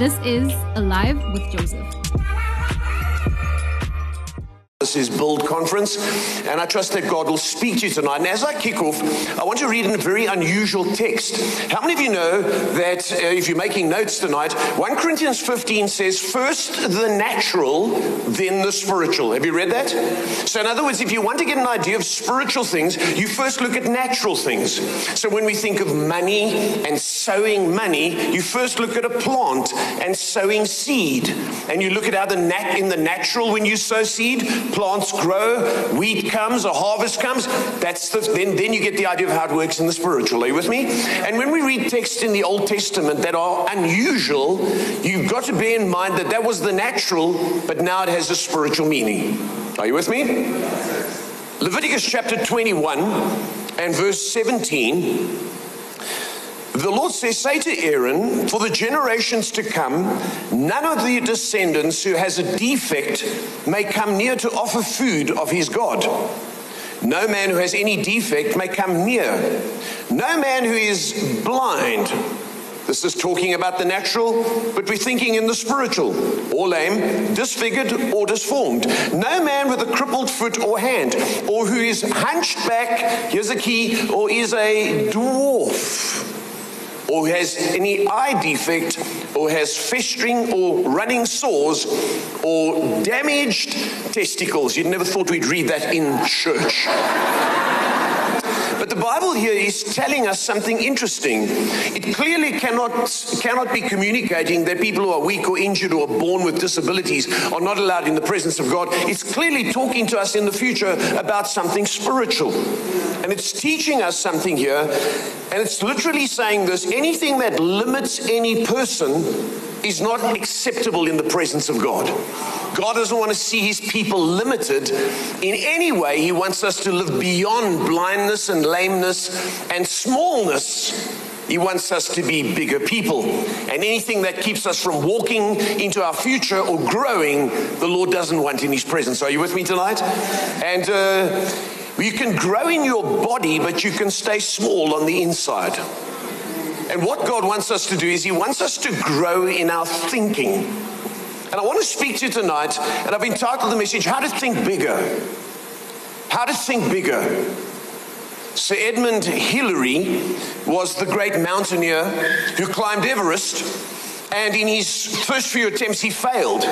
This is Alive with Joseph. This is Build Conference, and I trust that God will speak to you tonight. And as I kick off, I want you to read in a very unusual text. How many of you know that uh, if you're making notes tonight, 1 Corinthians 15 says, First the natural, then the spiritual. Have you read that? So, in other words, if you want to get an idea of spiritual things, you first look at natural things. So, when we think of money and sowing money, you first look at a plant and sowing seed. And you look at how the nat- in the natural, when you sow seed, plants grow, wheat comes, a harvest comes. That's the, then, then you get the idea of how it works in the spiritual. Are you with me? And when we read texts in the Old Testament that are unusual, you've got to bear in mind that that was the natural, but now it has a spiritual meaning. Are you with me? Leviticus chapter 21 and verse 17. The Lord says, Say to Aaron, for the generations to come, none of the descendants who has a defect may come near to offer food of his God. No man who has any defect may come near. No man who is blind. This is talking about the natural, but we're thinking in the spiritual, or lame, disfigured, or disformed. No man with a crippled foot or hand, or who is hunched back, here's a key, or is a dwarf or has any eye defect, or has festering or running sores, or damaged testicles. You'd never thought we'd read that in church. Bible here is telling us something interesting. It clearly cannot, cannot be communicating that people who are weak or injured or born with disabilities are not allowed in the presence of God. It's clearly talking to us in the future about something spiritual. And it's teaching us something here. And it's literally saying this anything that limits any person is not acceptable in the presence of God. God doesn't want to see his people limited in any way. He wants us to live beyond blindness and lameness and smallness. He wants us to be bigger people. And anything that keeps us from walking into our future or growing, the Lord doesn't want in his presence. Are you with me tonight? And uh, you can grow in your body, but you can stay small on the inside. And what God wants us to do is He wants us to grow in our thinking. And I want to speak to you tonight, and I've entitled the message, How to Think Bigger. How to Think Bigger. Sir Edmund Hillary was the great mountaineer who climbed Everest, and in his first few attempts, he failed.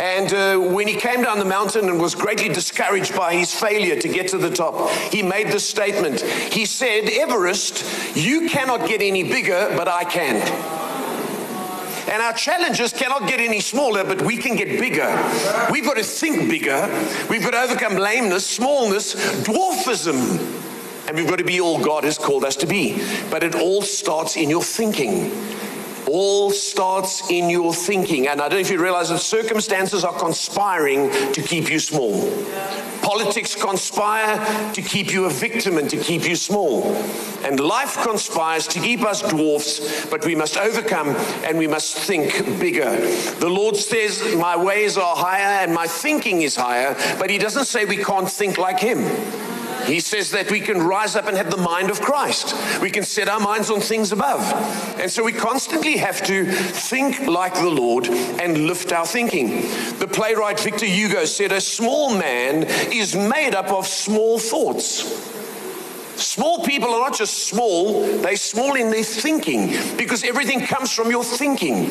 And uh, when he came down the mountain and was greatly discouraged by his failure to get to the top, he made this statement. He said, Everest, you cannot get any bigger, but I can. And our challenges cannot get any smaller, but we can get bigger. We've got to think bigger. We've got to overcome lameness, smallness, dwarfism. And we've got to be all God has called us to be. But it all starts in your thinking all starts in your thinking. And I don't know if you realize that circumstances are conspiring to keep you small. Politics conspire to keep you a victim and to keep you small. And life conspires to keep us dwarfs, but we must overcome and we must think bigger. The Lord says, My ways are higher and my thinking is higher, but He doesn't say we can't think like Him. He says that we can rise up and have the mind of Christ. We can set our minds on things above. And so we constantly have to think like the Lord and lift our thinking. The playwright Victor Hugo said, A small man is made up of small thoughts. Small people are not just small, they're small in their thinking because everything comes from your thinking.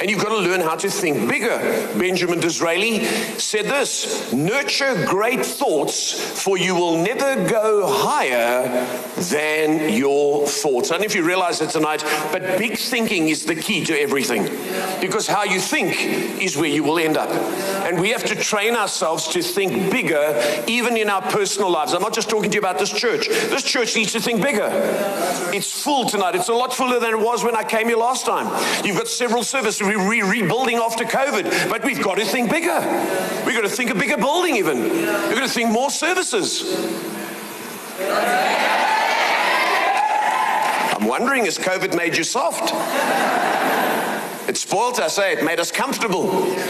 And you've got to learn how to think bigger. Benjamin Disraeli said this Nurture great thoughts, for you will never go higher than your thoughts. Know if you realize it tonight, but big thinking is the key to everything. Because how you think is where you will end up. And we have to train ourselves to think bigger, even in our personal lives. I'm not just talking to you about this church. This church needs to think bigger. It's full tonight. It's a lot fuller than it was when I came here last time. You've got several services we're re- rebuilding after COVID, but we've got to think bigger. We've got to think a bigger building, even. We've got to think more services. I'm wondering, has COVID made you soft? It spoiled us, eh? It made us comfortable.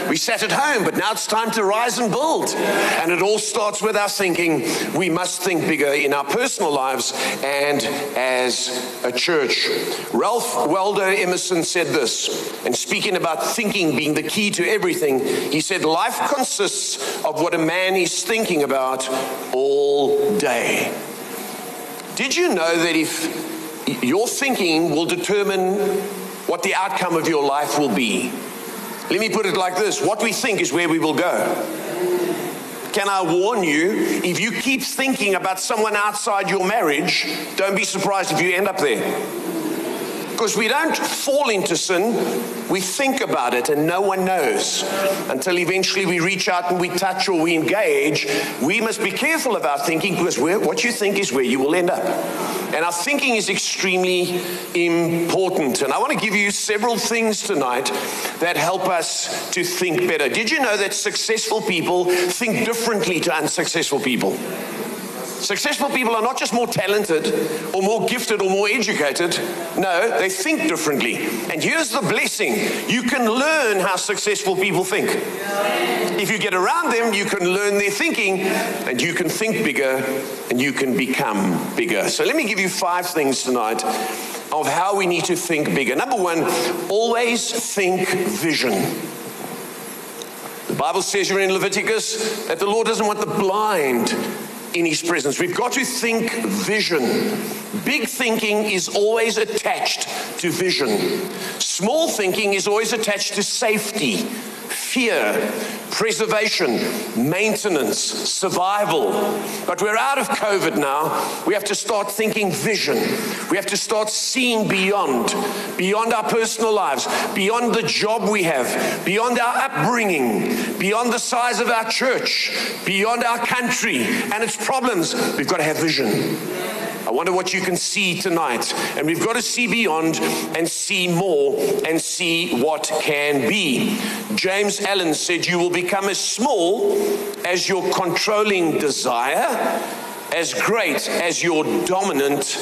We sat at home, but now it's time to rise and build. And it all starts with our thinking. We must think bigger in our personal lives and as a church. Ralph Waldo Emerson said this, and speaking about thinking being the key to everything, he said, Life consists of what a man is thinking about all day. Did you know that if your thinking will determine what the outcome of your life will be. Let me put it like this what we think is where we will go. Can I warn you, if you keep thinking about someone outside your marriage, don't be surprised if you end up there. Because we don't fall into sin, we think about it and no one knows until eventually we reach out and we touch or we engage. We must be careful of our thinking because what you think is where you will end up. And our thinking is extremely important. And I want to give you several things tonight that help us to think better. Did you know that successful people think differently to unsuccessful people? Successful people are not just more talented or more gifted or more educated. No, they think differently. And here's the blessing you can learn how successful people think. If you get around them, you can learn their thinking and you can think bigger and you can become bigger. So let me give you five things tonight of how we need to think bigger. Number one, always think vision. The Bible says here in Leviticus that the Lord doesn't want the blind in his presence. We've got to think vision. Big thinking is always attached to vision. Small thinking is always attached to safety, fear, preservation, maintenance, survival. But we're out of COVID now. We have to start thinking vision. We have to start seeing beyond, beyond our personal lives, beyond the job we have, beyond our upbringing, beyond the size of our church, beyond our country and its problems. We've got to have vision. I wonder what you can see tonight. And we've got to see beyond and see more and see what can be. James Allen said, You will become as small as your controlling desire, as great as your dominant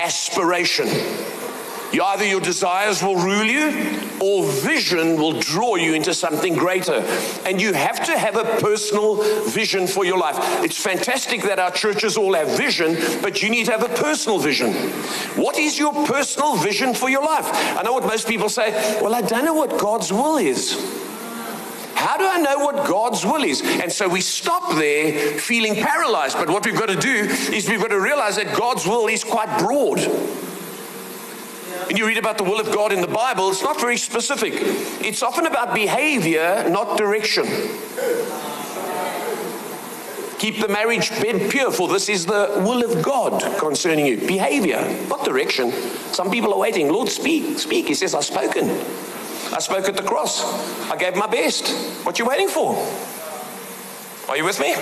aspiration. You either your desires will rule you or vision will draw you into something greater. And you have to have a personal vision for your life. It's fantastic that our churches all have vision, but you need to have a personal vision. What is your personal vision for your life? I know what most people say, well, I don't know what God's will is. How do I know what God's will is? And so we stop there feeling paralyzed. But what we've got to do is we've got to realize that God's will is quite broad. When you read about the will of God in the Bible, it's not very specific. It's often about behavior, not direction. Keep the marriage bed pure, for this is the will of God concerning you. Behavior, not direction. Some people are waiting. Lord, speak, speak. He says, I've spoken. I spoke at the cross. I gave my best. What you waiting for? Are you with me?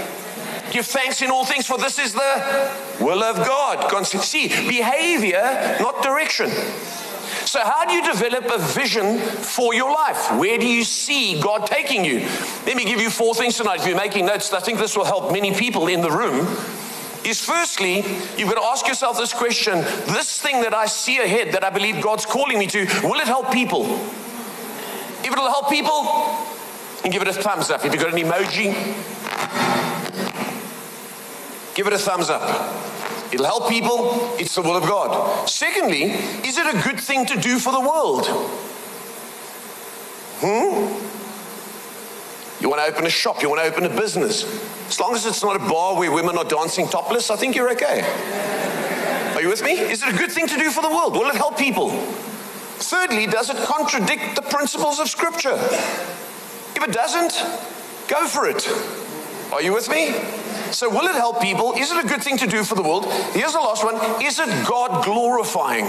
Give thanks in all things, for this is the will of God. See, behavior, not direction. So, how do you develop a vision for your life? Where do you see God taking you? Let me give you four things tonight. If you're making notes, I think this will help many people in the room. Is firstly, you've got to ask yourself this question this thing that I see ahead that I believe God's calling me to, will it help people? If it'll help people, and give it a thumbs up. If you've got an emoji, give it a thumbs up. It'll help people. It's the will of God. Secondly, is it a good thing to do for the world? Hmm? You want to open a shop, you want to open a business. As long as it's not a bar where women are dancing topless, I think you're okay. Are you with me? Is it a good thing to do for the world? Will it help people? Thirdly, does it contradict the principles of Scripture? If it doesn't, go for it. Are you with me? So, will it help people? Is it a good thing to do for the world? Here's the last one Is it God glorifying?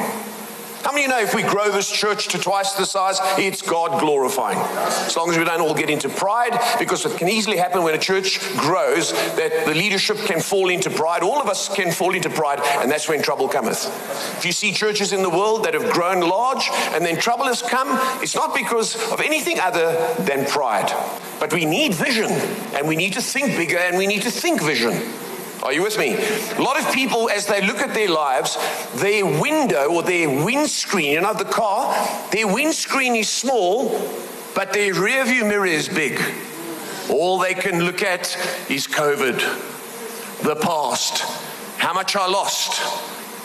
How many of you know if we grow this church to twice the size, it's God glorifying? As long as we don't all get into pride, because it can easily happen when a church grows that the leadership can fall into pride. All of us can fall into pride, and that's when trouble cometh. If you see churches in the world that have grown large and then trouble has come, it's not because of anything other than pride. But we need vision, and we need to think bigger, and we need to think vision. Are you with me? A lot of people, as they look at their lives, their window or their windscreen, you know, the car, their windscreen is small, but their rear view mirror is big. All they can look at is COVID, the past, how much I lost.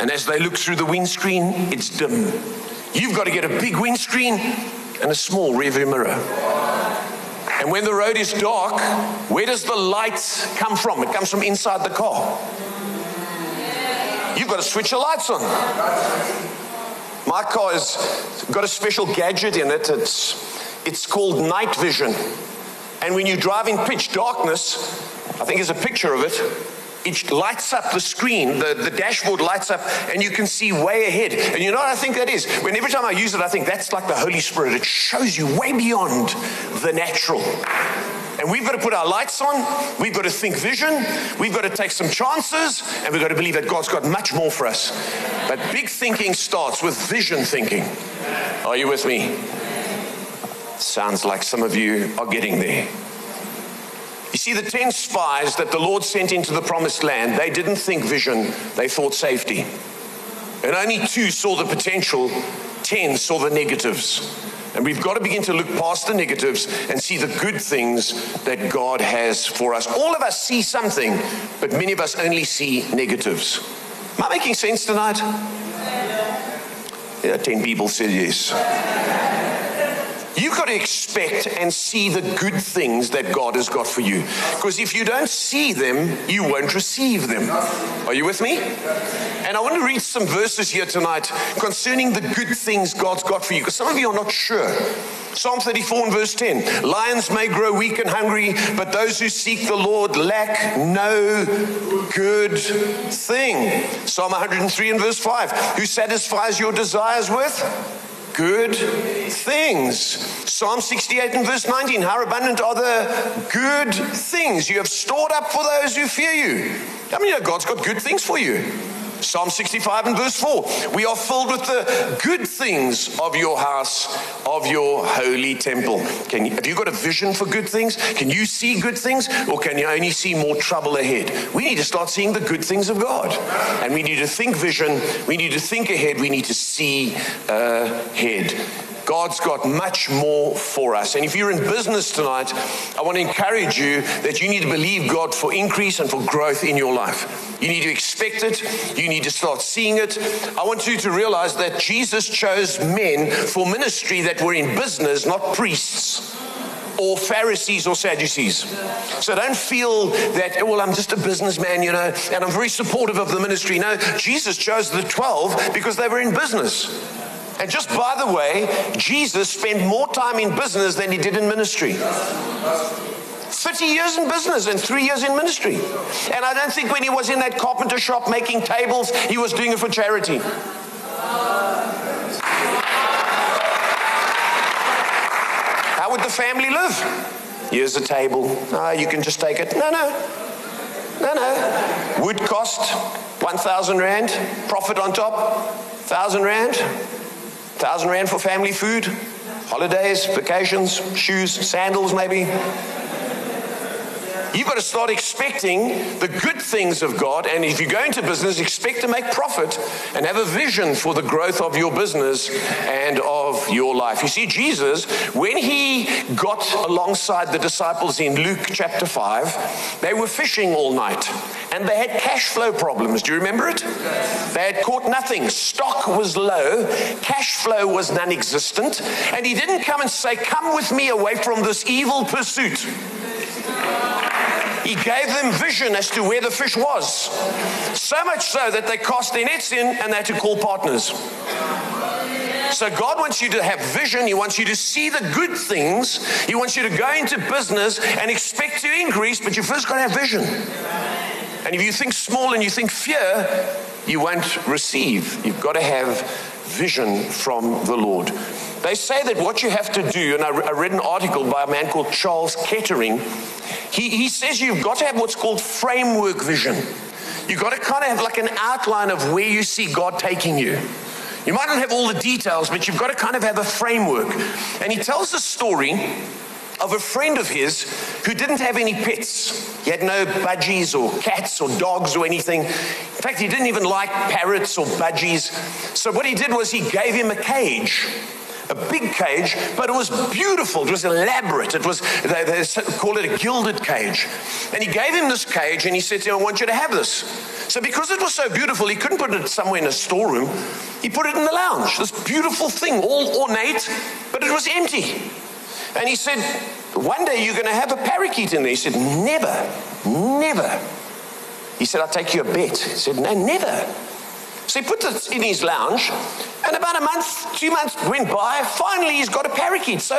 And as they look through the windscreen, it's dim. You've got to get a big windscreen and a small rear view mirror. And when the road is dark, where does the light come from? It comes from inside the car. You've got to switch the lights on. My car has got a special gadget in it. It's, it's called night vision. And when you drive in pitch darkness, I think there's a picture of it, it lights up the screen, the, the dashboard lights up, and you can see way ahead. And you know what I think that is? When every time I use it, I think that's like the Holy Spirit. It shows you way beyond the natural. And we've got to put our lights on, we've got to think vision, we've got to take some chances, and we've got to believe that God's got much more for us. But big thinking starts with vision thinking. Are you with me? Sounds like some of you are getting there. You see, the 10 spies that the Lord sent into the promised land, they didn't think vision, they thought safety. And only two saw the potential, 10 saw the negatives. And we've got to begin to look past the negatives and see the good things that God has for us. All of us see something, but many of us only see negatives. Am I making sense tonight? Yeah, 10 people said yes. You've got to expect and see the good things that God has got for you. Because if you don't see them, you won't receive them. Are you with me? And I want to read some verses here tonight concerning the good things God's got for you. Because some of you are not sure. Psalm 34 and verse 10 Lions may grow weak and hungry, but those who seek the Lord lack no good thing. Psalm 103 and verse 5 Who satisfies your desires with? Good things. Psalm 68 and verse 19 How abundant are the good things you have stored up for those who fear you? Many know God's got good things for you? Psalm 65 and verse 4. We are filled with the good things of your house, of your holy temple. Can you, have you got a vision for good things? Can you see good things? Or can you only see more trouble ahead? We need to start seeing the good things of God. And we need to think vision. We need to think ahead. We need to see uh, ahead. God's got much more for us. And if you're in business tonight, I want to encourage you that you need to believe God for increase and for growth in your life. You need to expect it. You need to start seeing it. I want you to realize that Jesus chose men for ministry that were in business, not priests or Pharisees or Sadducees. So don't feel that, oh, well, I'm just a businessman, you know, and I'm very supportive of the ministry. No, Jesus chose the 12 because they were in business. And just by the way, Jesus spent more time in business than he did in ministry. 30 years in business and three years in ministry. And I don't think when he was in that carpenter shop making tables, he was doing it for charity. How would the family live? Here's a table. Ah, you can just take it. No, no. No, no. Wood cost 1,000 Rand. Profit on top, 1,000 Rand. Thousand rand for family food, holidays, vacations, shoes, sandals, maybe. You've got to start expecting the good things of God. And if you go into business, expect to make profit and have a vision for the growth of your business and of your life. You see, Jesus, when he got alongside the disciples in Luke chapter 5, they were fishing all night and they had cash flow problems. Do you remember it? They had caught nothing. Stock was low, cash flow was non existent. And he didn't come and say, Come with me away from this evil pursuit. He gave them vision as to where the fish was. So much so that they cast their nets in and they had to call partners. So God wants you to have vision. He wants you to see the good things. He wants you to go into business and expect to increase, but you first got to have vision. And if you think small and you think fear, you won't receive. You've got to have vision from the Lord. They say that what you have to do, and I, read an article by a man called Charles Kettering. He, he says you've got to have what's called framework vision. You've got to kind of have like an outline of where you see God taking you. You might not have all the details, but you've got to kind of have a framework. And he tells a story of a friend of his who didn't have any pets. He had no budgies or cats or dogs or anything. In fact, he didn't even like parrots or budgies. So what he did was he gave him a cage a big cage, but it was beautiful. It was elaborate. It was, they, they call it a gilded cage. And he gave him this cage and he said to him, I want you to have this. So because it was so beautiful, he couldn't put it somewhere in a storeroom. He put it in the lounge, this beautiful thing, all ornate, but it was empty. And he said, one day you're going to have a parakeet in there. He said, never, never. He said, I'll take you a bet. He said, no, never. So he put it in his lounge, and about a month, two months went by. Finally, he's got a parakeet. So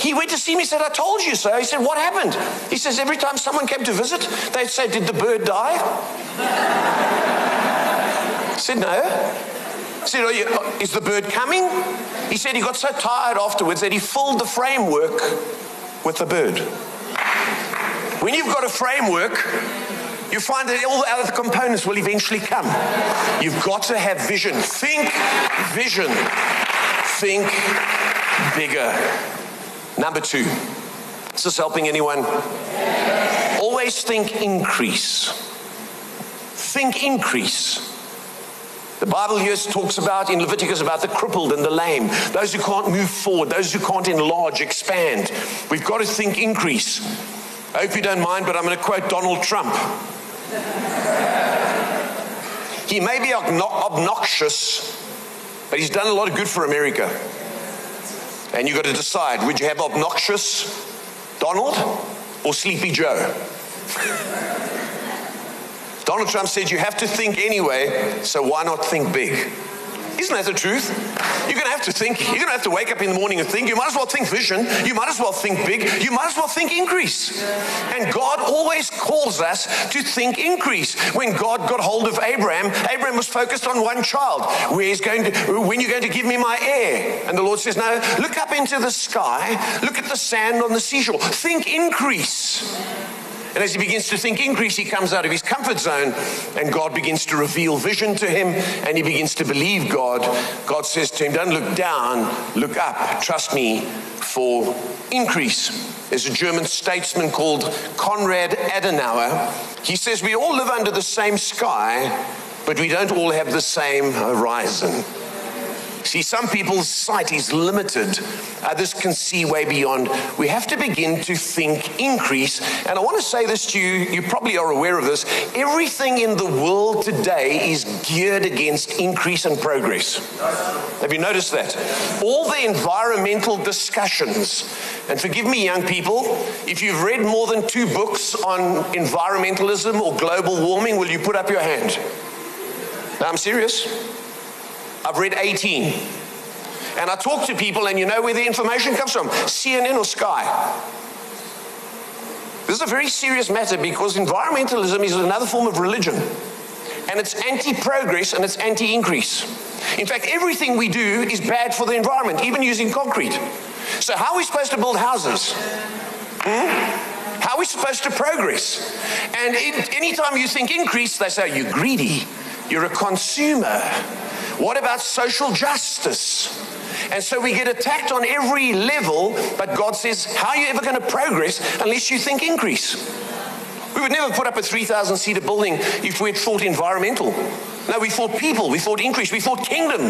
he went to see me. Said, I told you so. He said, What happened? He says, Every time someone came to visit, they'd say, Did the bird die? I said, No. I said, you, Is the bird coming? He said he got so tired afterwards that he filled the framework with the bird. When you've got a framework, you find that all the other components will eventually come. You've got to have vision. Think vision. Think bigger. Number two. Is this helping anyone? Always think increase. Think increase. The Bible here talks about in Leviticus about the crippled and the lame, those who can't move forward, those who can't enlarge, expand. We've got to think increase. I hope you don't mind, but I'm going to quote Donald Trump. He may be obnoxious, but he's done a lot of good for America. And you've got to decide would you have obnoxious Donald or Sleepy Joe? Donald Trump said you have to think anyway, so why not think big? Isn't that the truth? You're going to have to think. You're going to have to wake up in the morning and think. You might as well think vision. You might as well think big. You might as well think increase. And God always calls us to think increase. When God got hold of Abraham, Abraham was focused on one child. Where's going to, when you're going to give me my heir? And the Lord says, No, look up into the sky. Look at the sand on the seashore. Think increase. And as he begins to think increase, he comes out of his comfort zone and God begins to reveal vision to him and he begins to believe God. God says to him, Don't look down, look up. Trust me for increase. There's a German statesman called Konrad Adenauer. He says, We all live under the same sky, but we don't all have the same horizon. See, some people's sight is limited, others can see way beyond. We have to begin to think increase. And I want to say this to you, you probably are aware of this. Everything in the world today is geared against increase and progress. Have you noticed that? All the environmental discussions, and forgive me, young people, if you've read more than two books on environmentalism or global warming, will you put up your hand? No, I'm serious. I've read 18. And I talk to people, and you know where the information comes from CNN or Sky. This is a very serious matter because environmentalism is another form of religion. And it's anti progress and it's anti increase. In fact, everything we do is bad for the environment, even using concrete. So, how are we supposed to build houses? Hmm? How are we supposed to progress? And anytime you think increase, they say, You're greedy, you're a consumer. What about social justice? And so we get attacked on every level, but God says, How are you ever going to progress unless you think increase? We would never put up a 3,000 seater building if we had thought environmental. No, we thought people, we thought increase, we thought kingdom.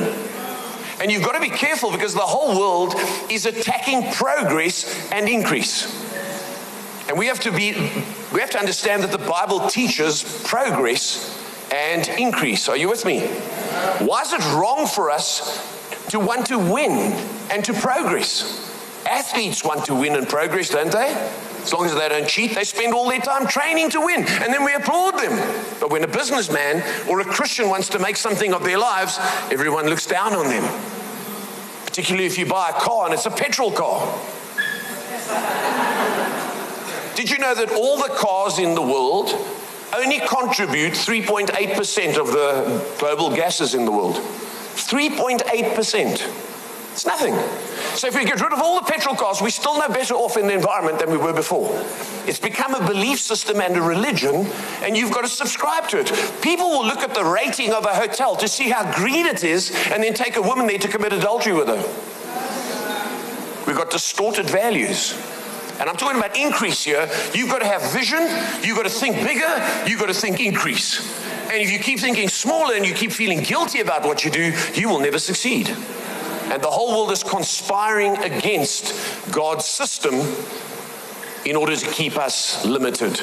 And you've got to be careful because the whole world is attacking progress and increase. And we have to be we have to understand that the Bible teaches progress and increase. Are you with me? Why is it wrong for us to want to win and to progress? Athletes want to win and progress, don't they? As long as they don't cheat, they spend all their time training to win, and then we applaud them. But when a businessman or a Christian wants to make something of their lives, everyone looks down on them. Particularly if you buy a car and it's a petrol car. Did you know that all the cars in the world only contribute 3.8% of the global gases in the world. 3.8%. It's nothing. So if we get rid of all the petrol cars, we're still no better off in the environment than we were before. It's become a belief system and a religion, and you've got to subscribe to it. People will look at the rating of a hotel to see how green it is, and then take a woman there to commit adultery with her. We've got distorted values. And I'm talking about increase here, you've got to have vision, you've got to think bigger, you've got to think increase. And if you keep thinking smaller and you keep feeling guilty about what you do, you will never succeed. And the whole world is conspiring against God's system in order to keep us limited.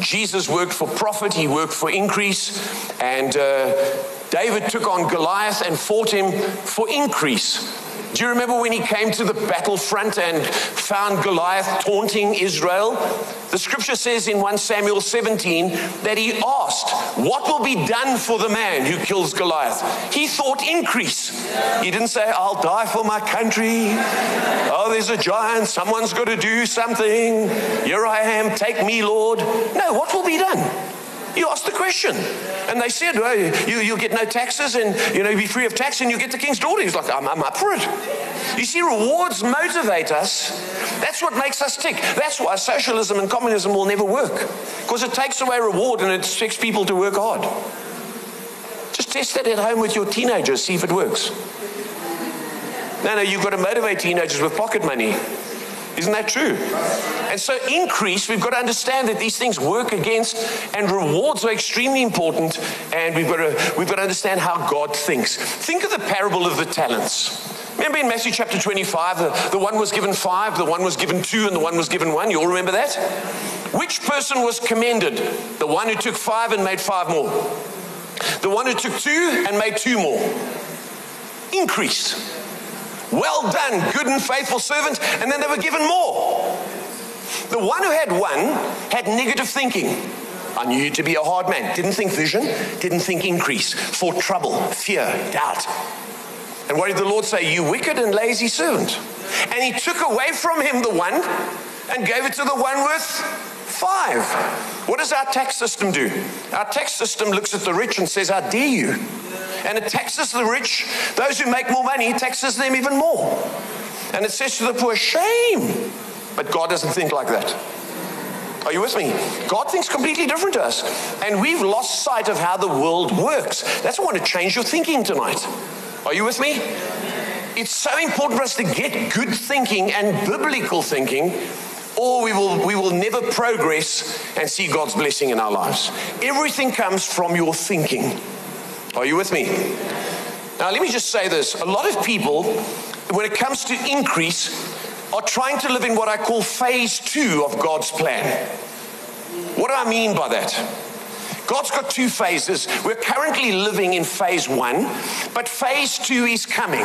Jesus worked for profit, he worked for increase, and uh, David took on Goliath and fought him for increase. Do you remember when he came to the battlefront and found Goliath taunting Israel? The scripture says in 1 Samuel 17 that he asked, What will be done for the man who kills Goliath? He thought increase. He didn't say, I'll die for my country. Oh, there's a giant. Someone's got to do something. Here I am. Take me, Lord. No, what will be done? You asked the question. And they said, well, you, you'll get no taxes and, you know, be free of tax and you get the king's daughter. He's like, I'm, I'm up for it. You see, rewards motivate us. That's what makes us tick. That's why socialism and communism will never work. Because it takes away reward and it expects people to work hard. Just test that at home with your teenagers, see if it works. No, no, you've got to motivate teenagers with pocket money. Isn't that true? And so, increase, we've got to understand that these things work against, and rewards are extremely important, and we've got to, we've got to understand how God thinks. Think of the parable of the talents. Remember in Matthew chapter 25, the, the one was given five, the one was given two, and the one was given one? You all remember that? Which person was commended? The one who took five and made five more. The one who took two and made two more. Increase. Well done, good and faithful servant. And then they were given more. The one who had one had negative thinking. I knew you to be a hard man. Didn't think vision, didn't think increase. For trouble, fear, doubt. And what did the Lord say? You wicked and lazy servant. And he took away from him the one and gave it to the one with five. What does our tax system do? Our tax system looks at the rich and says, How dare you? And it taxes the rich. Those who make more money, It taxes them even more. And it says to the poor, Shame. But God doesn't think like that. Are you with me? God thinks completely different to us. And we've lost sight of how the world works. That's why I want to change your thinking tonight. Are you with me? It's so important for us to get good thinking and biblical thinking or we will, we will never progress and see God's blessing in our lives. Everything comes from your thinking. Are you with me? Now, let me just say this. A lot of people, when it comes to increase, are trying to live in what I call phase two of God's plan. What do I mean by that? God's got two phases. We're currently living in phase one, but phase two is coming.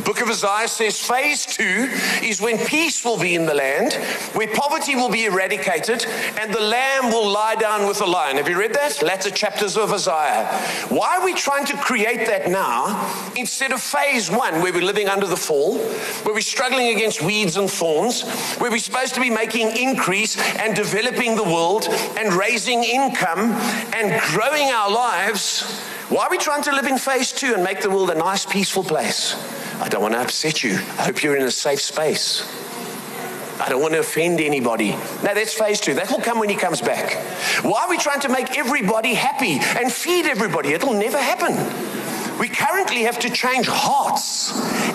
The book of Isaiah says phase two is when peace will be in the land, where poverty will be eradicated, and the lamb will lie down with the lion. Have you read that? Latter chapters of Isaiah. Why are we trying to create that now instead of phase one, where we're living under the fall, where we're struggling against weeds and thorns, where we're supposed to be making increase and developing the world and raising income and growing our lives? Why are we trying to live in phase two and make the world a nice, peaceful place? I don't want to upset you. I hope you're in a safe space. I don't want to offend anybody. No, that's phase two. That will come when he comes back. Why are we trying to make everybody happy and feed everybody? It'll never happen. We currently have to change hearts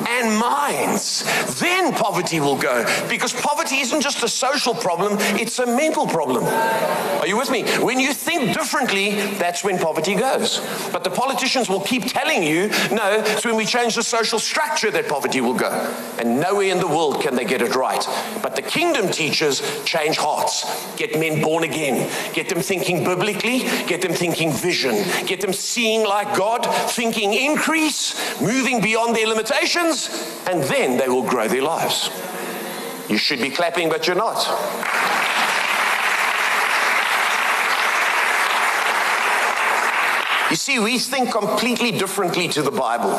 and minds. Then poverty will go. Because poverty isn't just a social problem, it's a mental problem. Are you with me? When you think differently, that's when poverty goes. But the politicians will keep telling you, no, it's when we change the social structure that poverty will go. And nowhere in the world can they get it right. But the kingdom teachers change hearts, get men born again, get them thinking biblically, get them thinking vision, get them seeing like God, thinking increase, moving beyond their limitations, and then they will grow their lives. You should be clapping, but you're not. You see, we think completely differently to the Bible.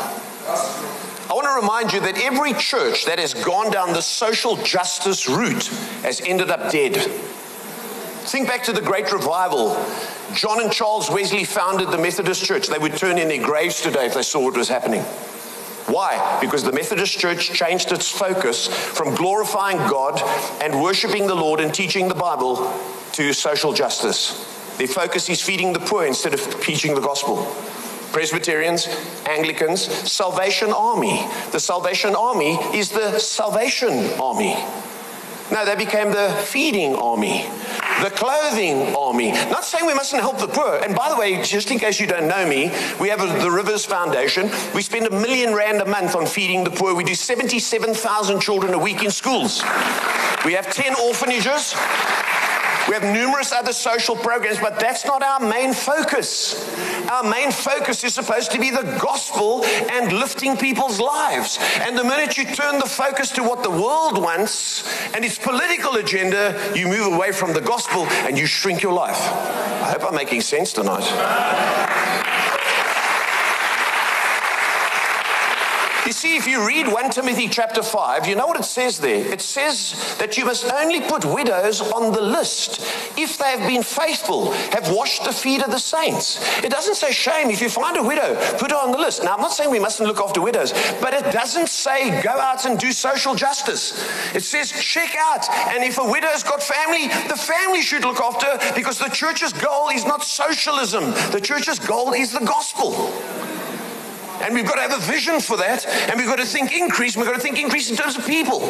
I want to remind you that every church that has gone down the social justice route has ended up dead. Think back to the Great Revival. John and Charles Wesley founded the Methodist Church. They would turn in their graves today if they saw what was happening. Why? Because the Methodist Church changed its focus from glorifying God and worshiping the Lord and teaching the Bible to social justice. Their focus is feeding the poor instead of preaching the gospel. Presbyterians, Anglicans, Salvation Army. The Salvation Army is the Salvation Army. Now they became the feeding army, the clothing army. Not saying we mustn't help the poor. And by the way, just in case you don't know me, we have a, the Rivers Foundation. We spend a million rand a month on feeding the poor. We do 77,000 children a week in schools. We have 10 orphanages. We have numerous other social programs, but that's not our main focus. Our main focus is supposed to be the gospel and lifting people's lives. And the minute you turn the focus to what the world wants and its political agenda, you move away from the gospel and you shrink your life. I hope I'm making sense tonight. You see, if you read 1 Timothy chapter 5, you know what it says there? It says that you must only put widows on the list if they have been faithful, have washed the feet of the saints. It doesn't say shame. If you find a widow, put her on the list. Now, I'm not saying we mustn't look after widows, but it doesn't say go out and do social justice. It says check out. And if a widow's got family, the family should look after her because the church's goal is not socialism, the church's goal is the gospel. And we've got to have a vision for that. And we've got to think increase. And we've got to think increase in terms of people.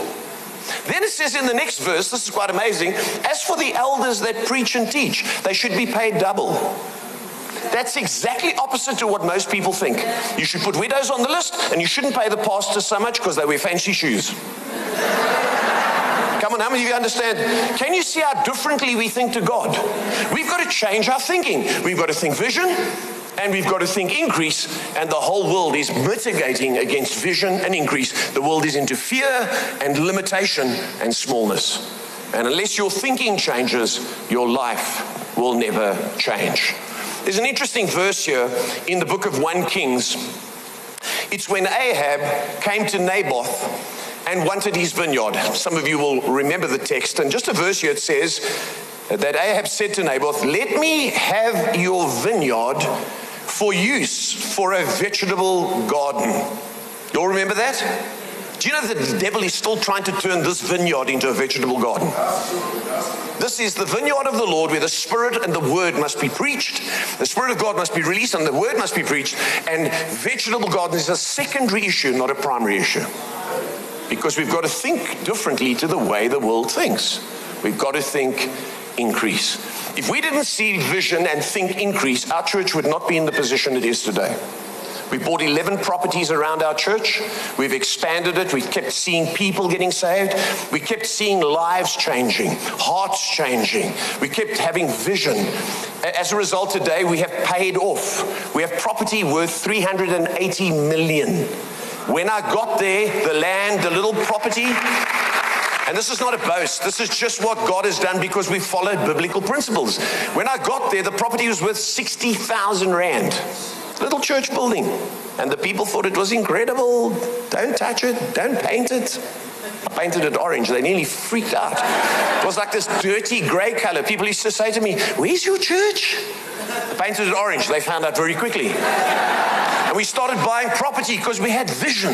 Then it says in the next verse, this is quite amazing. As for the elders that preach and teach, they should be paid double. That's exactly opposite to what most people think. You should put widows on the list and you shouldn't pay the pastor so much because they wear fancy shoes. Come on, how many of you understand? Can you see how differently we think to God? We've got to change our thinking. We've got to think vision, and we've got to think increase, and the whole world is mitigating against vision and increase. The world is into fear and limitation and smallness. And unless your thinking changes, your life will never change. There's an interesting verse here in the book of 1 Kings. It's when Ahab came to Naboth and wanted his vineyard. Some of you will remember the text. And just a verse here it says that Ahab said to Naboth, Let me have your vineyard for use for a vegetable garden. You all remember that? Do you know that the devil is still trying to turn this vineyard into a vegetable garden? This is the vineyard of the Lord where the Spirit and the Word must be preached. The Spirit of God must be released and the Word must be preached. And vegetable garden is a secondary issue, not a primary issue. Because we've got to think differently to the way the world thinks. We've got to think increase. If we didn't see vision and think increase, our church would not be in the position it is today. We bought 11 properties around our church. We've expanded it. We've kept seeing people getting saved. We kept seeing lives changing, hearts changing. We kept having vision. As a result, today we have paid off. We have property worth 380 million. When I got there, the land, the little property, and this is not a boast. This is just what God has done because we followed biblical principles. When I got there, the property was worth 60,000 Rand. Little church building. And the people thought it was incredible. Don't touch it. Don't paint it. I painted it orange. They nearly freaked out. It was like this dirty gray color. People used to say to me, Where's your church? I painted it orange. They found out very quickly. We started buying property because we had vision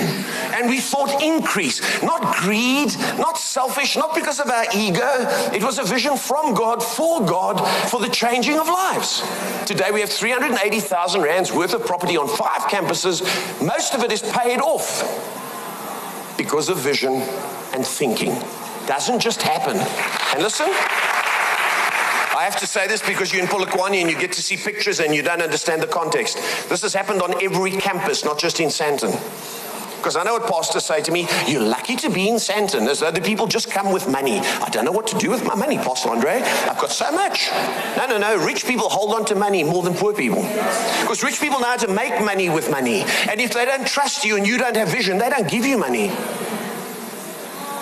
and we thought increase, not greed, not selfish, not because of our ego. It was a vision from God, for God, for the changing of lives. Today we have 380,000 rands worth of property on five campuses. Most of it is paid off because of vision and thinking. Doesn't just happen. And listen, I have to say this because you're in Polokwane and you get to see pictures and you don't understand the context. This has happened on every campus, not just in Sandton. Because I know what pastors say to me, you're lucky to be in Sandton, as though the people just come with money. I don't know what to do with my money, Pastor Andre. I've got so much. No, no, no. Rich people hold on to money more than poor people. Because rich people know how to make money with money. And if they don't trust you and you don't have vision, they don't give you money.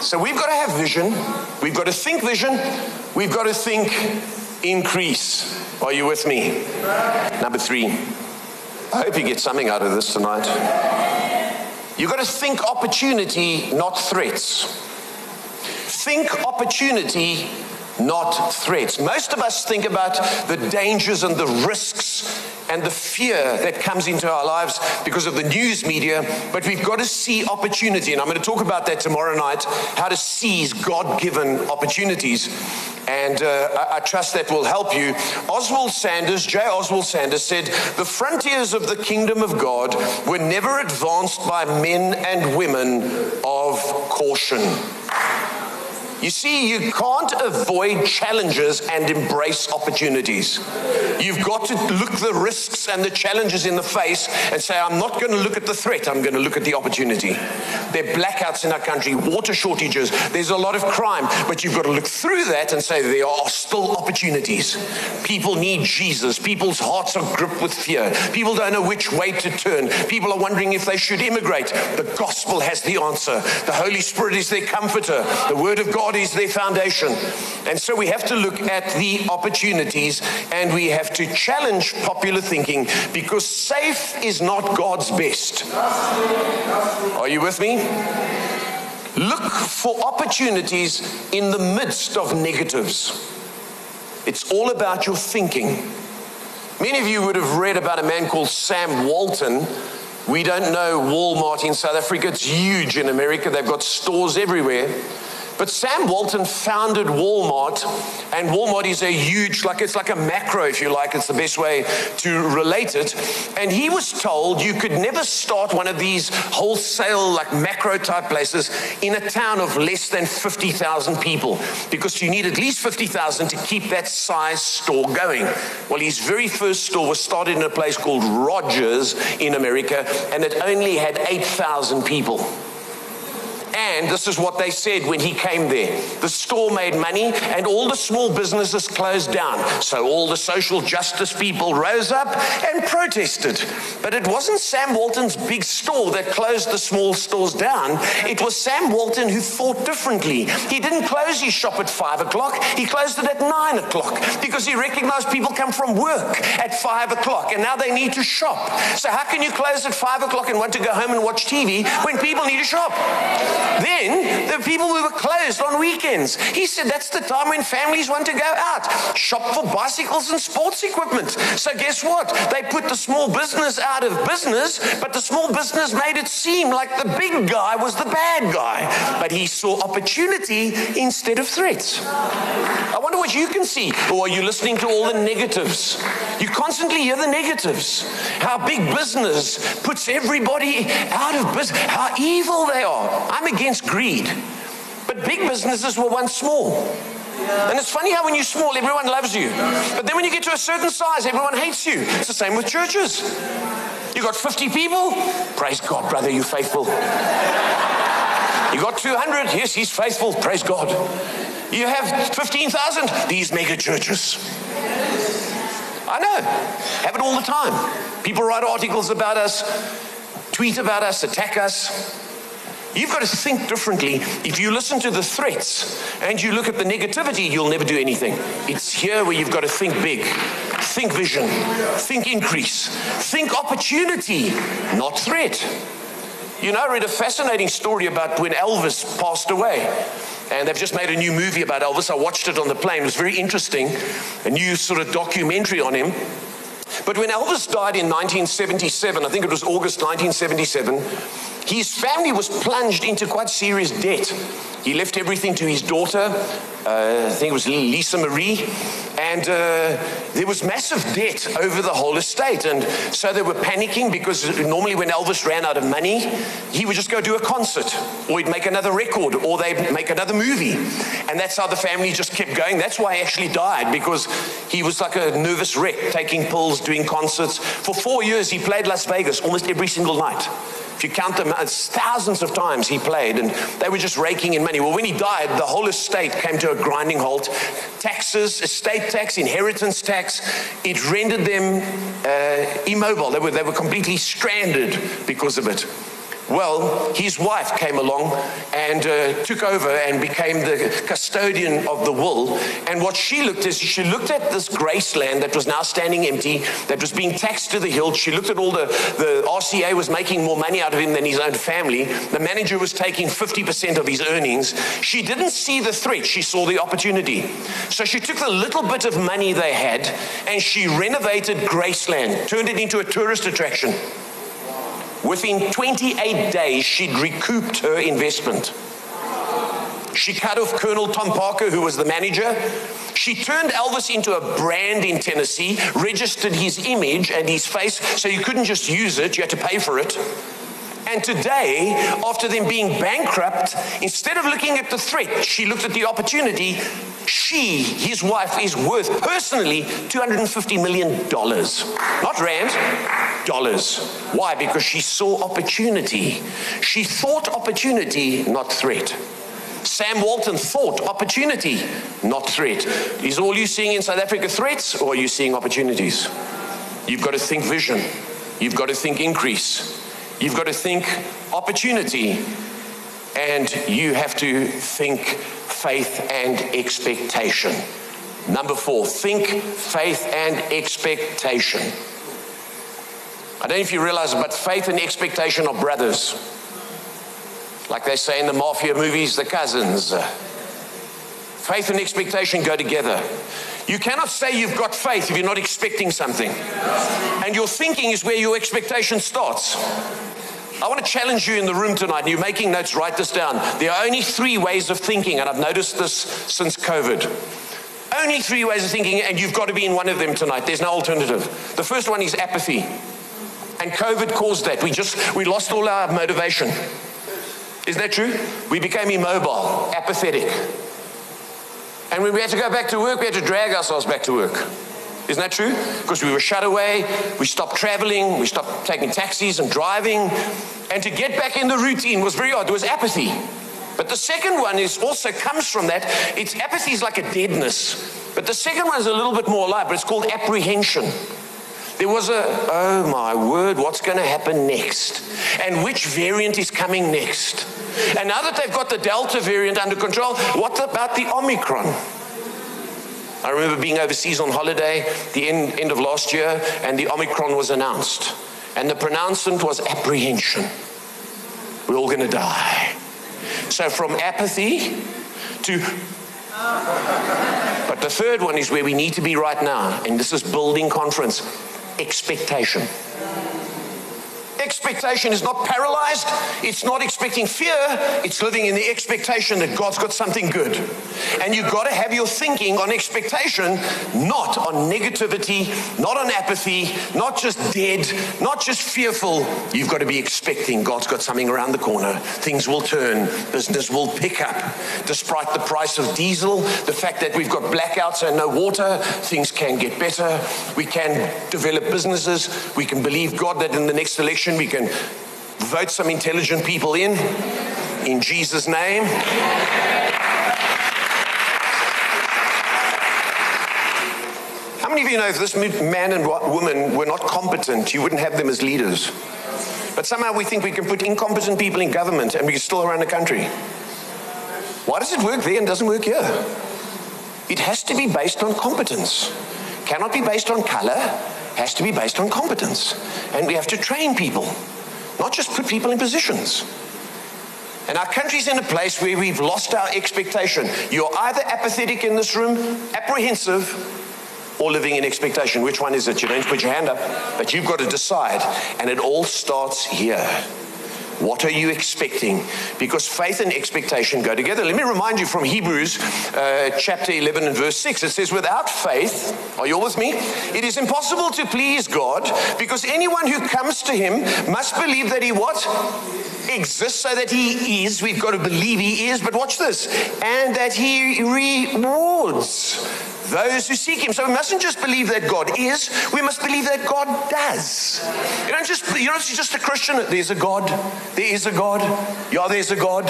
So we've got to have vision. We've got to think vision. We've got to think increase. Are you with me? Number three, I hope you get something out of this tonight. You've got to think opportunity, not threats. Think opportunity, not threats. Most of us think about the dangers and the risks and the fear that comes into our lives because of the news media, but we've got to see opportunity. And I'm going to talk about that tomorrow night how to seize God given opportunities. And uh, I, I trust that will help you. Oswald Sanders, J. Oswald Sanders, said the frontiers of the kingdom of God were never advanced by men and women of caution. You see, you can't avoid challenges and embrace opportunities. You've got to look the risks and the challenges in the face and say, I'm not going to look at the threat, I'm going to look at the opportunity. There are blackouts in our country, water shortages, there's a lot of crime, but you've got to look through that and say, there are still opportunities. People need Jesus. People's hearts are gripped with fear. People don't know which way to turn. People are wondering if they should immigrate. The gospel has the answer. The Holy Spirit is their comforter. The Word of God is their foundation. And so we have to look at the opportunities and we have to challenge popular thinking because safe is not God's best. Are you with me? Look for opportunities in the midst of negatives. It's all about your thinking. Many of you would have read about a man called Sam Walton. We don't know Walmart in South Africa. It's huge in America. They've got stores everywhere. But Sam Walton founded Walmart, and Walmart is a huge, like it's like a Makro, if you like, it's the best way to relate it. And he was told you could never start one of these wholesale, like Makro type places in a town of less than 50,000 people because you need at least 50,000 to keep that size store going. Well, his very first store was started in a place called Rogers in America, and it only had 8,000 people. And this is what they said when he came there. The store made money and all the small businesses closed down. So all the social justice people rose up and protested. But it wasn't Sam Walton's big store that closed the small stores down. It was Sam Walton who thought differently. He didn't close his shop at five o'clock. He closed it at nine o'clock because he recognized people come from work at five o'clock and now they need to shop. So how can you close at five o'clock and want to go home and watch TV when people need to shop? Then the people who were closed on weekends. He said that's the time when families want to go out, shop for bicycles and sports equipment. So guess what? They put the small business out of business, but the small business made it seem like the big guy was the bad guy. But he saw opportunity instead of threats. I wonder what you can see. Or are you listening to all the negatives? You constantly hear the negatives. How big business puts everybody out of business, how evil they are. I'm against greed. But big businesses were once small. And it's funny how when you're small, everyone loves you. But then when you get to a certain size, everyone hates you. It's the same with churches. You got 50 people? Praise God, brother, you faithful. You got 200? Yes, he's faithful. Praise God. You have 15,000? These mega churches. I know. Have it all the time. People write articles about us, tweet about us, attack us. You've got to think differently. If you listen to the threats and you look at the negativity, you'll never do anything. It's here where you've got to think big, think vision, think increase, think opportunity, not threat. You know, I read a fascinating story about when Elvis passed away. And they've just made a new movie about Elvis. I watched it on the plane. It was very interesting. A new sort of documentary on him. But when Elvis died in 1977, I think it was August 1977, his family was plunged into quite serious debt. He left everything to his daughter, uh, I think it was Lisa Marie, and uh, there was massive debt over the whole estate. And so they were panicking because normally when Elvis ran out of money, he would just go do a concert, or he'd make another record, or they'd make another movie. And that's how the family just kept going. That's why he actually died, because he was like a nervous wreck, taking pills, doing concerts. For four years, he played Las Vegas almost every single night. If you count them, it's thousands of times he played, and they were just raking in money. Well, when he died, the whole estate came to a grinding halt. Taxes, estate tax, inheritance tax, it rendered them uh, immobile. They were, they were completely stranded because of it. Well, his wife came along and uh, took over and became the custodian of the will. And what she looked at, she looked at this Graceland that was now standing empty, that was being taxed to the hilt. She looked at all the, the RCA was making more money out of him than his own family. The manager was taking 50% of his earnings. She didn't see the threat, she saw the opportunity. So she took the little bit of money they had and she renovated Graceland, turned it into a tourist attraction. Within 28 days, she'd recouped her investment. She cut off Colonel Tom Parker, who was the manager. She turned Elvis into a brand in Tennessee, registered his image and his face, so you couldn't just use it, you had to pay for it. And today, after them being bankrupt, instead of looking at the threat, she looked at the opportunity. She, his wife, is worth personally $250 million. Not rand, dollars. Why? Because she saw opportunity. She thought opportunity, not threat. Sam Walton thought opportunity, not threat. Is all you seeing in South Africa threats or are you seeing opportunities? You've got to think vision. You've got to think increase. You've got to think opportunity. And you have to think faith and expectation. Number four, think faith and expectation. I don't know if you realize, but faith and expectation are brothers. Like they say in the mafia movies, the cousins. Faith and expectation go together. You cannot say you've got faith if you're not expecting something. And your thinking is where your expectation starts. I want to challenge you in the room tonight. and You're making notes, write this down. There are only three ways of thinking, and I've noticed this since COVID. Only three ways of thinking, and you've got to be in one of them tonight. There's no alternative. The first one is apathy. And COVID caused that. We just we lost all our motivation. Isn't that true? We became immobile, apathetic. And when we had to go back to work, we had to drag ourselves back to work. Isn't that true? Because we were shut away, we stopped traveling, we stopped taking taxis and driving. And to get back in the routine was very hard. There was apathy. But the second one is also comes from that. It's apathy is like a deadness. But the second one is a little bit more alive, but it's called apprehension. There was a, oh my word, what's going to happen next? And which variant is coming next? And now that they've got the Delta variant under control, what about the Omicron? I remember being overseas on holiday the end, end of last year, and the Omicron was announced. And the pronouncement was apprehension. We're all going to die. So from apathy to but the third one is where we need to be right now, and this is building conference expectation. Expectation is not paralyzed. It's not expecting fear. It's living in the expectation that God's got something good. And you've got to have your thinking on expectation, not on negativity, not on apathy, not just dead, not just fearful. You've got to be expecting God's got something around the corner. Things will turn. Business will pick up. Despite the price of diesel, the fact that we've got blackouts and no water, things can get better. We can develop businesses. We can believe God that in the next election, we can vote some intelligent people in, in Jesus' name. How many of you know if this man and woman were not competent, you wouldn't have them as leaders? But somehow we think we can put incompetent people in government and we can still run the country. Why does it work there and doesn't work here? It has to be based on competence. Cannot be based on color, has to be based on competence. And we have to train people, not just put people in positions. And our country's in a place where we've lost our expectation. You're either apathetic in this room, apprehensive, or living in expectation. Which one is it? You don't put your hand up, but you've got to decide. And it all starts here. What are you expecting? Because faith and expectation go together. Let me remind you from Hebrews uh, chapter 11 and verse 6. It says, Without faith, are you all with me? It is impossible to please God because anyone who comes to him must believe that he what? Exists so that he is. We've got to believe he is. But watch this. And that he rewards those who seek him. So we mustn't just believe that God is, we must believe that God does. You don't just you're not just a Christian, there's a God. There is a God. Yeah, there's a God.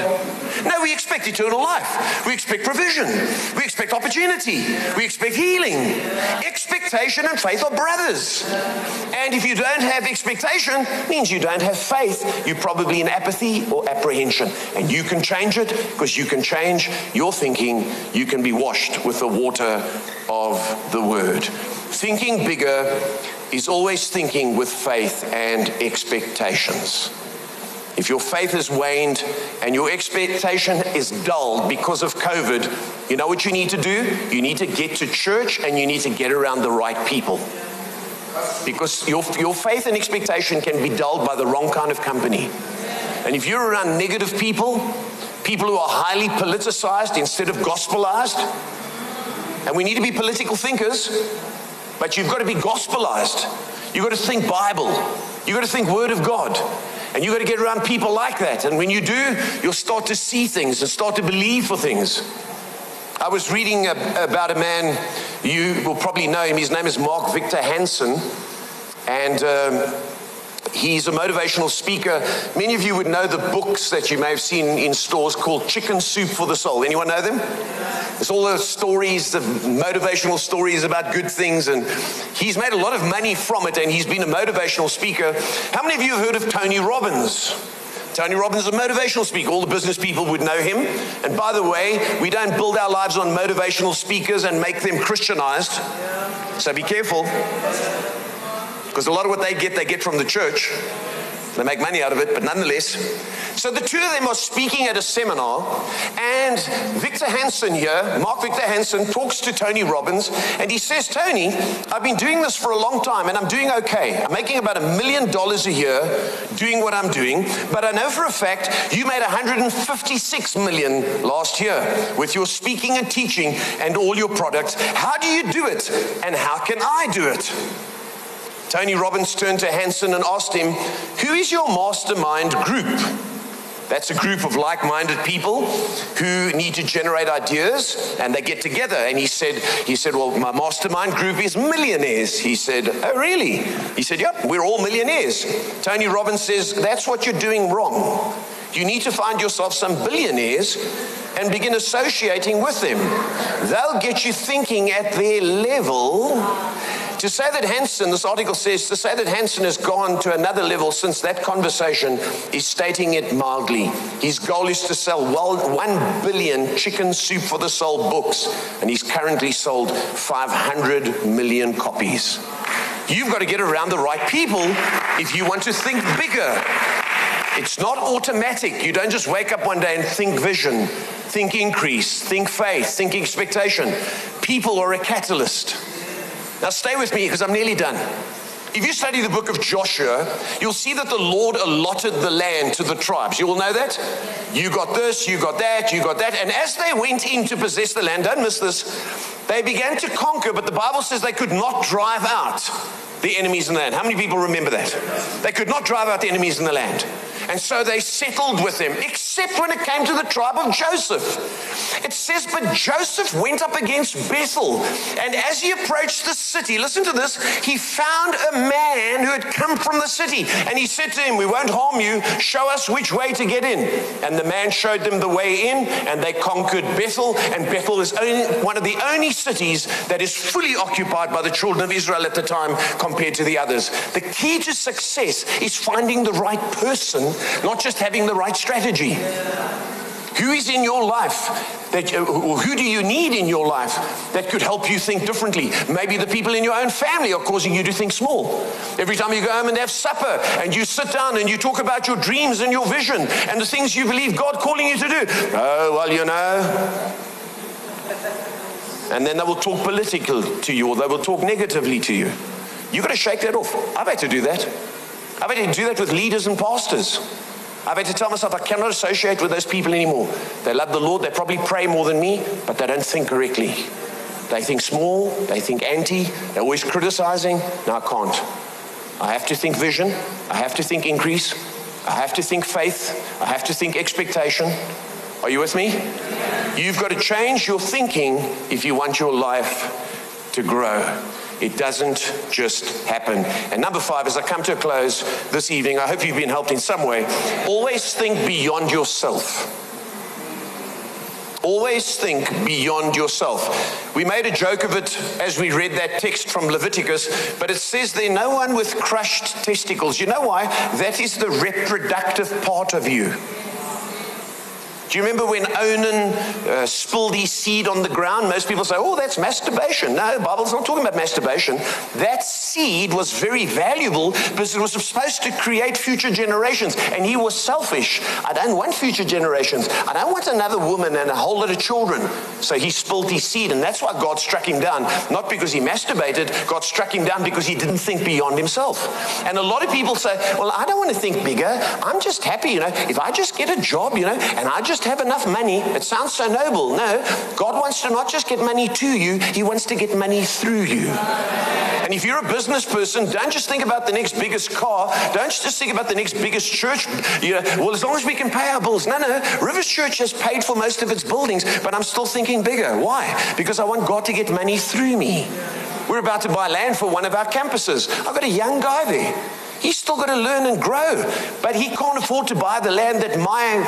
No, we expect eternal life. We expect provision. We expect opportunity. We expect healing. Expectation and faith are brothers. And if you don't have expectation, means you don't have faith. You're probably in apathy or apprehension. And you can change it because you can change your thinking. You can be washed with the water of the word. Thinking bigger is always thinking with faith and expectations. If your faith has waned and your expectation is dulled because of COVID, you know what you need to do? You need to get to church and you need to get around the right people. Because your, your faith and expectation can be dulled by the wrong kind of company. And if you're around negative people, people who are highly politicized instead of gospelized, and we need to be political thinkers, but you've got to be gospelized. You've got to think Bible. You've got to think Word of God. And you've got to get around people like that. And when you do, you'll start to see things and start to believe for things. I was reading about a man, you will probably know him. His name is Mark Victor Hansen. And um, he's a motivational speaker. Many of you would know the books that you may have seen in stores called Chicken Soup for the Soul. Anyone know them? It's all the stories, the motivational stories about good things. And he's made a lot of money from it, and he's been a motivational speaker. How many of you have heard of Tony Robbins? Tony Robbins is a motivational speaker. All the business people would know him. And by the way, we don't build our lives on motivational speakers and make them Christianized. So be careful. Because a lot of what they get, they get from the church. They make money out of it, but nonetheless. So the two of them are speaking at a seminar, and Victor Hansen here, Mark Victor Hansen, talks to Tony Robbins, and he says, Tony, I've been doing this for a long time, and I'm doing okay. I'm making about a million dollars a year doing what I'm doing, but I know for a fact you made 156 million last year with your speaking and teaching and all your products. How do you do it, and how can I do it? Tony Robbins turned to Hansen and asked him, Who is your mastermind group? That's a group of like minded people who need to generate ideas and they get together. And he said, he said, Well, my mastermind group is millionaires. He said, Oh, really? He said, Yep, we're all millionaires. Tony Robbins says, That's what you're doing wrong. You need to find yourself some billionaires and begin associating with them. They'll get you thinking at their level to say that Hansen, this article says, to say that Hansen has gone to another level since that conversation is stating it mildly. His goal is to sell well, 1 billion chicken soup for the soul books, and he's currently sold 500 million copies. You've got to get around the right people if you want to think bigger. It's not automatic. You don't just wake up one day and think vision, think increase, think faith, think expectation. People are a catalyst. Now, stay with me because I'm nearly done. If you study the book of Joshua, you'll see that the Lord allotted the land to the tribes. You all know that? You got this, you got that, you got that. And as they went in to possess the land, don't miss this, they began to conquer, but the Bible says they could not drive out the enemies in the land. How many people remember that? They could not drive out the enemies in the land. And so they settled with them, except when it came to the tribe of Joseph. It says, But Joseph went up against Bethel. And as he approached the city, listen to this, he found a man who had come from the city. And he said to him, We won't harm you. Show us which way to get in. And the man showed them the way in, and they conquered Bethel. And Bethel is only, one of the only cities that is fully occupied by the children of Israel at the time compared to the others. The key to success is finding the right person not just having the right strategy. Who is in your life that who do you need in your life that could help you think differently? Maybe the people in your own family are causing you to think small. Every time you go home and have supper and you sit down and you talk about your dreams and your vision and the things you believe God calling you to do. Oh, well, you know. And then they will talk political to you or they will talk negatively to you. You've got to shake that off. I've had to do that. I've had to do that with leaders and pastors. I've had to tell myself I cannot associate with those people anymore. They love the Lord, they probably pray more than me, but they don't think correctly. They think small, they think anti, they're always criticizing. No, I can't. I have to think vision, I have to think increase, I have to think faith, I have to think expectation. Are you with me? You've got to change your thinking if you want your life to grow. It doesn't just happen. And number five, as I come to a close this evening, I hope you've been helped in some way. Always think beyond yourself. Always think beyond yourself. We made a joke of it as we read that text from Leviticus, but it says there no one with crushed testicles. You know why? That is the reproductive part of you. Do you remember when Onan uh, spilled his seed on the ground? Most people say, oh, that's masturbation. No, the Bible's not talking about masturbation. That seed was very valuable because it was supposed to create future generations. And he was selfish. I don't want future generations. I don't want another woman and a whole lot of children. So he spilled his seed. And that's why God struck him down. Not because he masturbated, God struck him down because he didn't think beyond himself. And a lot of people say, well, I don't want to think bigger. I'm just happy, you know. If I just get a job, you know, and I just just have enough money. It sounds so noble. No, God wants to not just get money to you, He wants to get money through you. And if you're a business person, don't just think about the next biggest car. Don't just think about the next biggest church. You know, well, as long as we can pay our bills. No, no. Rivers Church has paid for most of its buildings, but I'm still thinking bigger. Why? Because I want God to get money through me. We're about to buy land for one of our campuses. I've got a young guy there. He's still got to learn and grow, but he can't afford to buy the land that my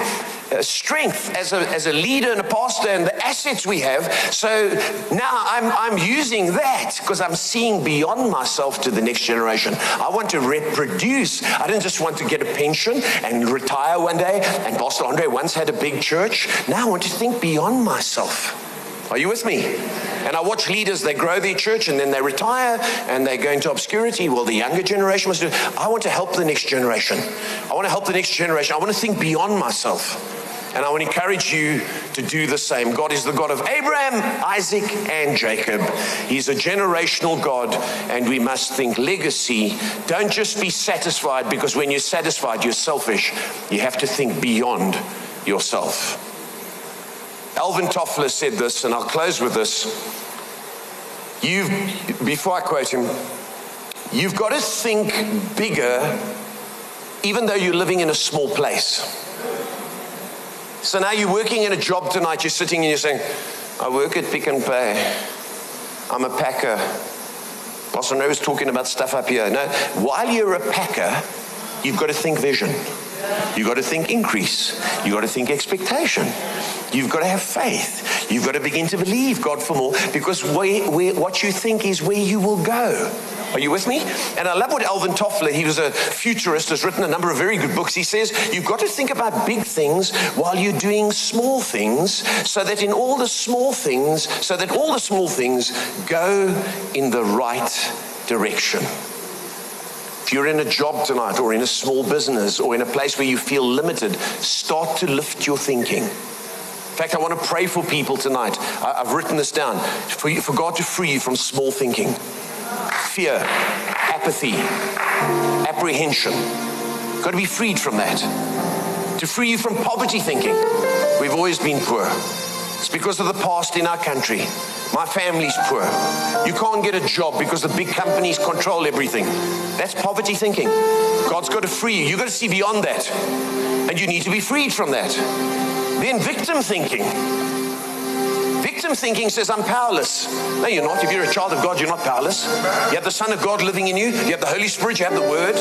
uh, strength as a, as a leader and a pastor and the assets we have. So now I'm, I'm using that because I'm seeing beyond myself to the next generation. I want to reproduce. I didn't just want to get a pension and retire one day. And Pastor Andre once had a big church. Now I want to think beyond myself. Are you with me? And I watch leaders, they grow their church and then they retire and they go into obscurity. Well, the younger generation must do. I want to help the next generation. I want to help the next generation. I want to think beyond myself. And I want to encourage you to do the same. God is the God of Abraham, Isaac, and Jacob. He's a generational God, and we must think legacy. Don't just be satisfied because when you're satisfied, you're selfish. You have to think beyond yourself. Alvin Toffler said this, and I'll close with this. You've, before I quote him, you've got to think bigger, even though you're living in a small place. So now you're working in a job tonight, you're sitting and you're saying, I work at Pick n Pay. I'm a packer. Pastor No is talking about stuff up here. No, while you're a packer, you've got to think vision. You've got to think increase. You've got to think expectation. You've got to have faith. You've got to begin to believe God for more because where, where, what you think is where you will go. Are you with me? And I love what Alvin Toffler, he was a futurist, has written a number of very good books. He says, You've got to think about big things while you're doing small things, so that in all the small things, so that all the small things go in the right direction. If you're in a job tonight, or in a small business, or in a place where you feel limited, start to lift your thinking. In fact, I want to pray for people tonight. I, have written this down for, you, for God to free you from small thinking, fear, apathy, apprehension. Got to be freed from that. To free you from poverty thinking. We've always been poor. It's because of the past in our country. My family's poor. You can't get a job because the big companies control everything. That's poverty thinking. God's got to free you. You've got to see beyond that. And you need to be freed from that. Then victim thinking. Victim thinking says, I'm powerless. No, you're not. If you're a child of God, you're not powerless. You have the Son of God living in you, you have the Holy Spirit, you have the Word.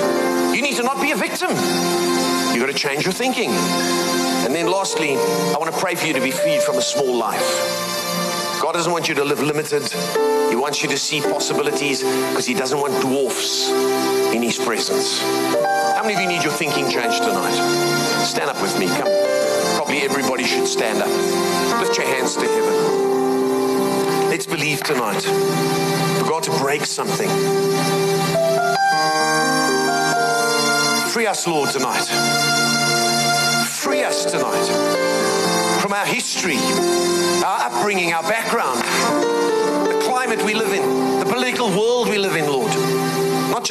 You need to not be a victim. You've got to change your thinking. And then lastly, I want to pray for you to be freed from a small life. God doesn't want you to live limited. He wants you to see possibilities because He doesn't want dwarfs in His presence. How many of you need your thinking changed tonight? Stand up with me. Come everybody should stand up. Lift your hands to heaven. Let's believe tonight for God to break something. Free us, Lord, tonight. Free us tonight from our history, our upbringing, our background, the climate we live in, the political world we live in, Lord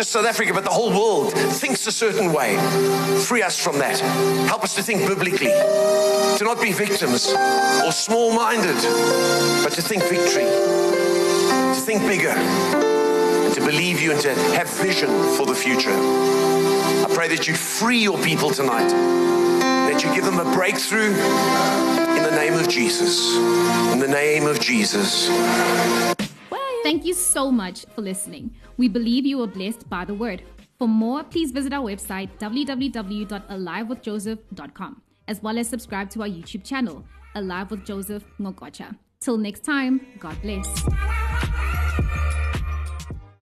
just South Africa, but the whole world thinks a certain way. Free us from that. Help us to think biblically, to not be victims or small minded, but to think victory, to think bigger, and to believe you and to have vision for the future. I pray that you free your people tonight, that you give them a breakthrough in the name of Jesus. In the name of Jesus. Thank you so much for listening. We believe you were blessed by the word. For more, please visit our website www.alivewithjoseph.com as well as subscribe to our YouTube channel, Alive with Joseph Ngokocha. Till next time, God bless.